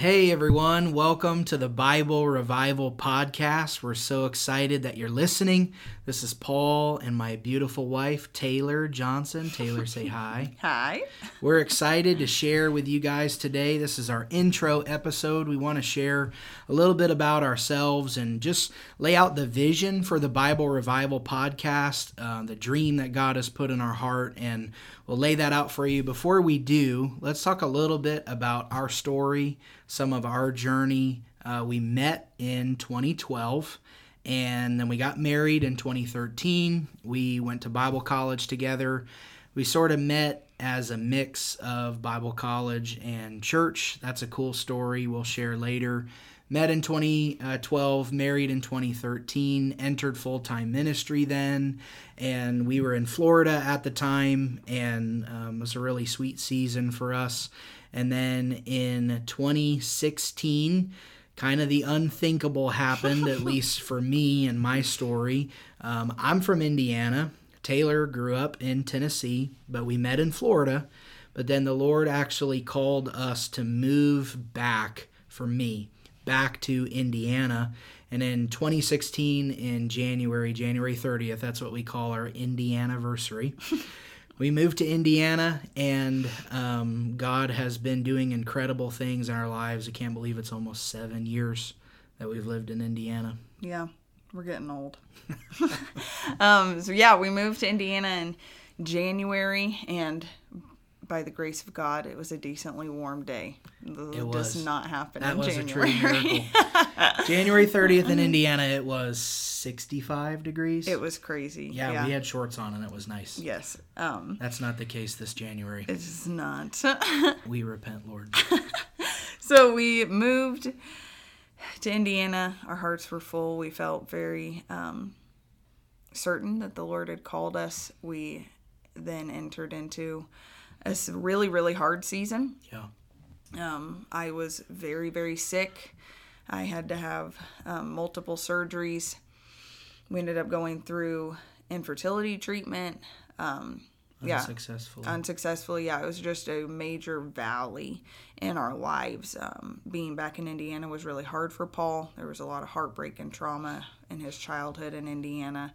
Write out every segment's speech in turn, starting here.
Hey everyone, welcome to the Bible Revival Podcast. We're so excited that you're listening. This is Paul and my beautiful wife, Taylor Johnson. Taylor, say hi. Hi. We're excited to share with you guys today. This is our intro episode. We want to share a little bit about ourselves and just lay out the vision for the Bible Revival Podcast, uh, the dream that God has put in our heart, and we'll lay that out for you. Before we do, let's talk a little bit about our story some of our journey. Uh, we met in 2012 and then we got married in 2013. We went to Bible college together. We sort of met as a mix of Bible college and church. That's a cool story we'll share later. Met in 2012, married in 2013, entered full time ministry then, and we were in Florida at the time, and um, it was a really sweet season for us. And then in 2016, kind of the unthinkable happened, at least for me and my story. Um, I'm from Indiana. Taylor grew up in Tennessee, but we met in Florida. But then the Lord actually called us to move back for me, back to Indiana. And in 2016, in January, January 30th, that's what we call our Indiana anniversary. we moved to Indiana, and um, God has been doing incredible things in our lives. I can't believe it's almost seven years that we've lived in Indiana. Yeah, we're getting old. um, so yeah, we moved to Indiana in January, and by the grace of God, it was a decently warm day. It was. does not happen that in was January. a true miracle. January 30th in Indiana, it was 65 degrees. It was crazy. Yeah, yeah. we had shorts on and it was nice. Yes. Um, That's not the case this January. It's not. we repent, Lord. so we moved to Indiana. Our hearts were full. We felt very um, certain that the Lord had called us. We then entered into a really really hard season. Yeah. Um, I was very very sick. I had to have um, multiple surgeries. We ended up going through infertility treatment. Um, yeah, unsuccessfully. Unsuccessfully, yeah. It was just a major valley in our lives. Um, being back in Indiana was really hard for Paul. There was a lot of heartbreak and trauma in his childhood in Indiana.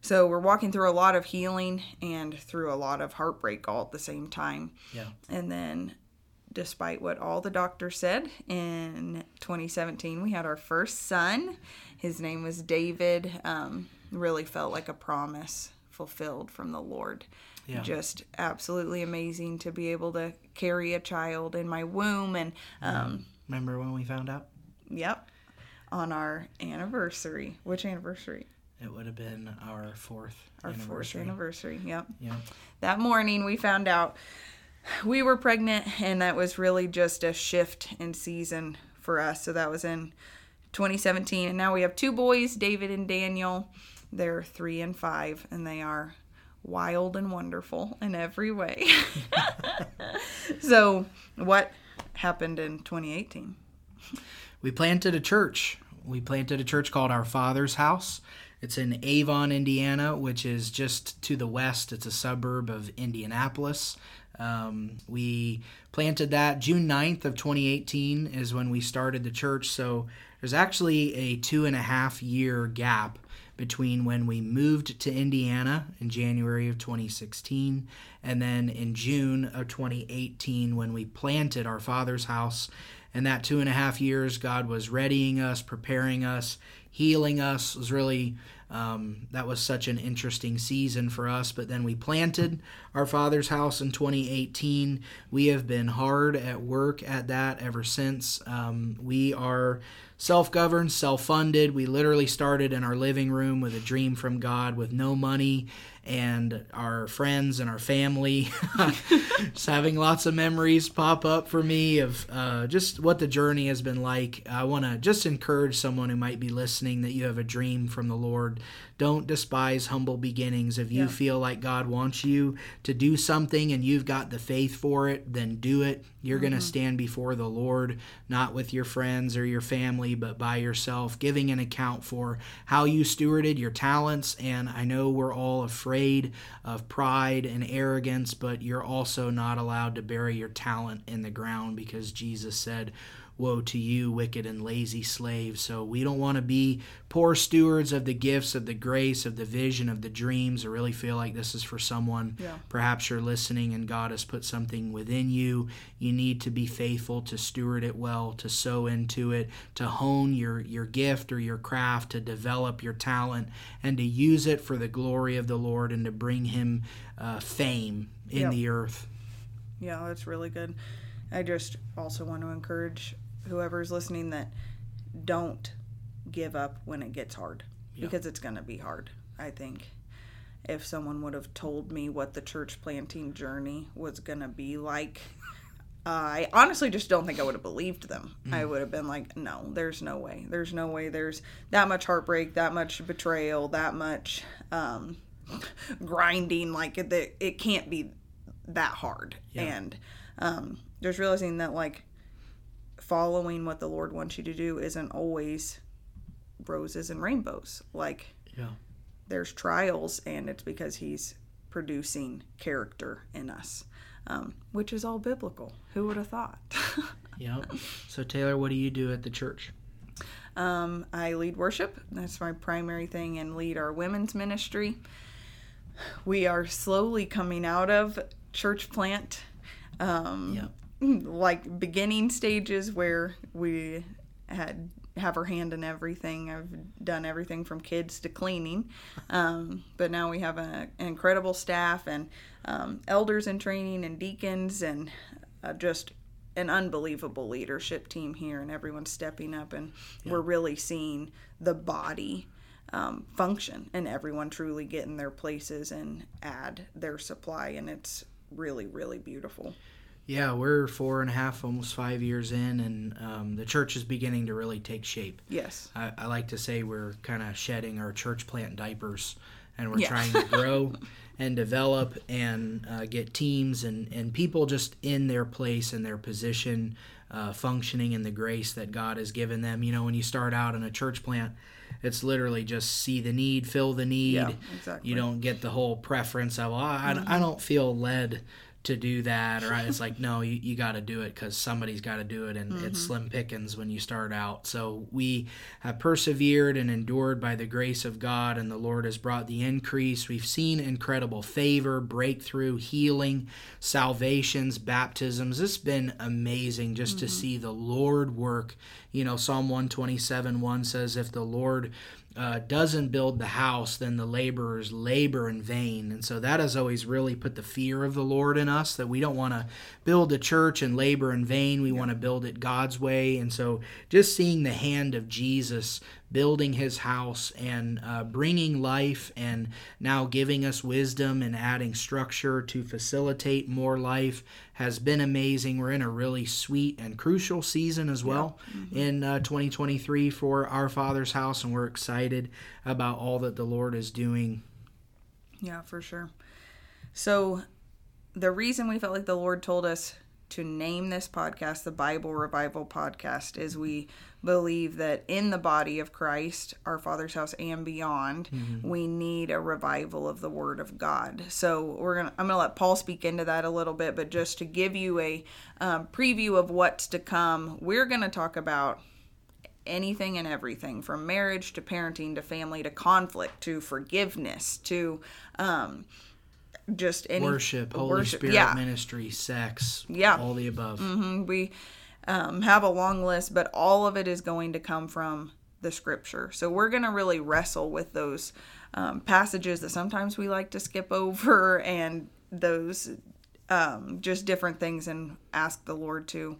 So we're walking through a lot of healing and through a lot of heartbreak all at the same time. Yeah. And then despite what all the doctors said in 2017 we had our first son. His name was david. Um, really felt like a promise fulfilled from the lord. Yeah. just absolutely amazing to be able to carry a child in my womb and um, remember when we found out? yep on our anniversary. Which anniversary it would have been our fourth our anniversary. fourth anniversary. Yep. Yeah. That morning we found out we were pregnant, and that was really just a shift in season for us. So that was in 2017, and now we have two boys, David and Daniel. They're three and five, and they are wild and wonderful in every way. so, what happened in 2018? We planted a church. We planted a church called Our Father's House. It's in Avon, Indiana, which is just to the west. It's a suburb of Indianapolis. Um, we planted that June 9th of 2018 is when we started the church. So there's actually a two and a half year gap between when we moved to Indiana in January of 2016 and then in June of 2018 when we planted our father's house. And that two and a half years, God was readying us, preparing us, healing us. It was really um, that was such an interesting season for us. But then we planted our father's house in 2018. We have been hard at work at that ever since. Um, we are self governed, self funded. We literally started in our living room with a dream from God with no money and our friends and our family. just having lots of memories pop up for me of uh, just what the journey has been like. I want to just encourage someone who might be listening that you have a dream from the Lord. Don't despise humble beginnings. If you yeah. feel like God wants you to do something and you've got the faith for it, then do it. You're mm-hmm. going to stand before the Lord, not with your friends or your family, but by yourself, giving an account for how you stewarded your talents. And I know we're all afraid of pride and arrogance, but you're also not allowed to bury your talent in the ground because Jesus said, Woe to you, wicked and lazy slaves. So we don't want to be poor stewards of the gifts, of the grace, of the vision, of the dreams. I really feel like this is for someone. Yeah. Perhaps you're listening and God has put something within you. You need to be faithful to steward it well, to sow into it, to hone your, your gift or your craft, to develop your talent, and to use it for the glory of the Lord and to bring Him uh, fame in Yep. the earth. Yeah, that's really good. I just also want to encourage whoever's listening that don't give up when it gets hard Yeah. because it's going to be hard. I think if someone would have told me what the church planting journey was going to be like, I honestly just don't think I would have believed them. I would have been like, no, there's no way. There's no way. There's that much heartbreak, that much betrayal, that much um, grinding. Like it, it can't be that hard. Yeah. And um, just realizing that like following what the Lord wants you to do isn't always roses and rainbows. Like Yeah. there's trials, and it's because He's producing character in us, um, which is all biblical. Who would have thought? Yep. So, Taylor, what do you do at the church? Um, I lead worship. That's my primary thing, and lead our women's ministry. We are slowly coming out of church plant, um, Yep. like beginning stages where we had have our hand in everything. I've done everything from kids to cleaning, um, but now we have a, an incredible staff and um, elders in training and deacons and uh, just an unbelievable leadership team here, and everyone's stepping up, and we're really seeing the body um, function and everyone truly get in their places and add their supply, and it's really, really beautiful. Yeah, we're four and a half, almost five years in, and um, the church is beginning to really take shape. Yes. I, I like to say we're kind of shedding our church plant diapers and we're Yeah. trying to grow and develop and uh, get teams and, and people just in their place and their position uh, functioning in the grace that God has given them. You know, when you start out in a church plant, it's literally just see the need, fill the need. Yeah, exactly. You don't get the whole preference of, well, I, I don't feel led to do that or it's like no you, you got to do it because somebody's got to do it and it's mm-hmm. slim pickings when you start out. So we have persevered and endured by the grace of god and the lord has brought the increase. We've seen incredible favor breakthrough healing salvations baptisms. It's been amazing just to mm-hmm. see the lord work. You know psalm 127 1 says if the lord uh, doesn't build the house, then the laborers labor in vain. And so that has always really put the fear of the Lord in us that we don't want to build a church and labor in vain. We want to build it God's way. And so just seeing the hand of Jesus building his house and uh, bringing life and now giving us wisdom and adding structure to facilitate more life has been amazing. We're in a really sweet and crucial season as well in uh, 2023 for our Father's house, and we're excited about all that the Lord is doing. Yeah, for sure. So, the reason we felt like the Lord told us to name this podcast the Bible Revival Podcast is we believe that in the body of Christ, our Father's house and beyond, we need a revival of the Word of God. So we're gonna I'm gonna let Paul speak into that a little bit, but just to give you a um, preview of what's to come, we're gonna talk about anything and everything from marriage to parenting to family to conflict to forgiveness to um just any Worship, Holy worship. Spirit yeah ministry, sex, Yeah. all the above. Mhm. we um, have a long list but all of it is going to come from the scripture so we're going to really wrestle with those um, passages that sometimes we like to skip over and those um, just different things and ask the lord to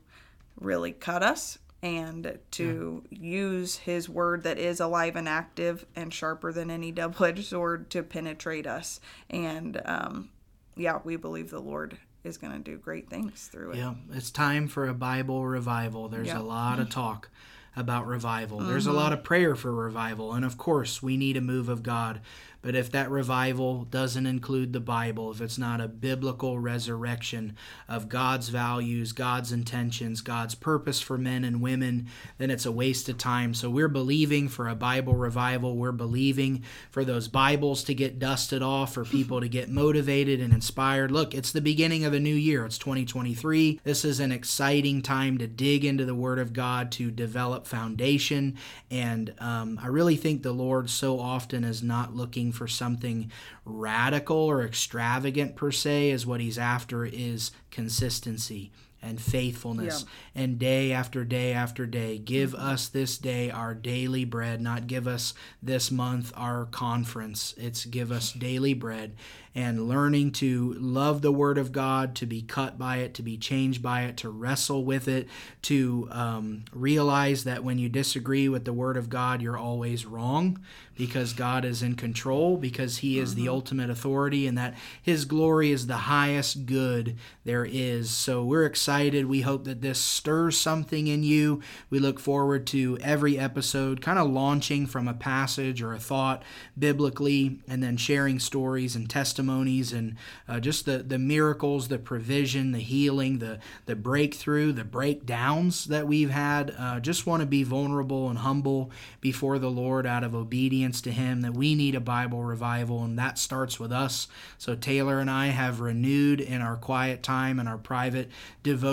really cut us and to use his word that is alive and active and sharper than any double-edged sword to penetrate us and um, yeah we believe the lord is going to do great things through it Yeah, it's time for a Bible revival. There's Yeah. Mm-hmm. a lot of talk about revival. There's a lot of prayer for revival. And of course, we need a move of God. But if that revival doesn't include the Bible, if it's not a biblical resurrection of God's values, God's intentions, God's purpose for men and women, then it's a waste of time. So we're believing for a Bible revival. We're believing for those Bibles to get dusted off, for people to get motivated and inspired. Look, it's the beginning of a new year. It's 2023. This is an exciting time to dig into the Word of God, to develop foundation. And um, I really think the Lord so often is not looking for something radical or extravagant per se, is what He's after is consistency and faithfulness yeah. and day after day after day give mm-hmm. us this day our daily bread not give us this month our conference it's give us daily bread and learning to love the Word of God, to be cut by it, to be changed by it, to wrestle with it, to um, realize that when you disagree with the Word of God, you're always wrong because God is in control, because He is mm-hmm. the ultimate authority, and that His glory is the highest good there is. So we're excited. We hope that this stirs something in you. We look forward to every episode kind of launching from a passage or a thought biblically and then sharing stories and testimonies testimonies and uh, just the, the miracles, the provision, the healing, the, the breakthrough, the breakdowns that we've had. Uh, just want to be vulnerable and humble before the Lord out of obedience to Him that we need a Bible revival, and that starts with us. So Taylor and I have renewed in our quiet time and our private devotion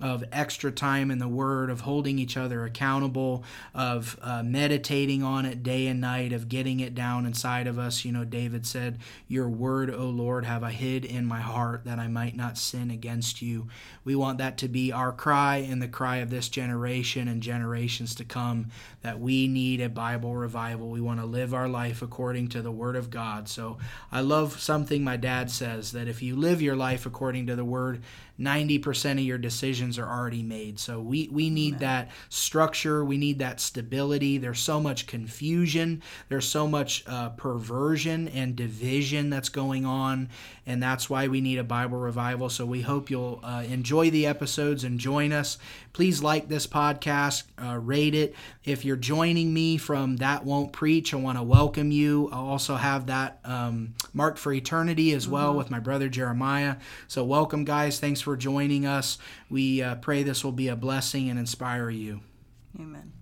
of extra time in the Word, of holding each other accountable, of uh, meditating on it day and night, of getting it down inside of us. You know, David said, Your word, O Lord, have I hid in my heart that I might not sin against you. We want that to be our cry and the cry of this generation and generations to come that we need a Bible revival. We want to live our life according to the word of God. So I love something my dad says that if you live your life according to the word, 90% of your decisions are already made. So we, we need that structure. We need that stability. There's so much confusion. There's so much uh, perversion and division that's going on. And that's why we need a Bible revival. So we hope you'll uh, enjoy the episodes and join us. Please like this podcast, uh, rate it. If you're joining me from That Won't Preach, I want to welcome you. I'll also have that um, marked for eternity as well mm-hmm. with my brother Jeremiah. So welcome, guys. Thanks for joining us. We uh, pray this will be a blessing and inspire you. Amen.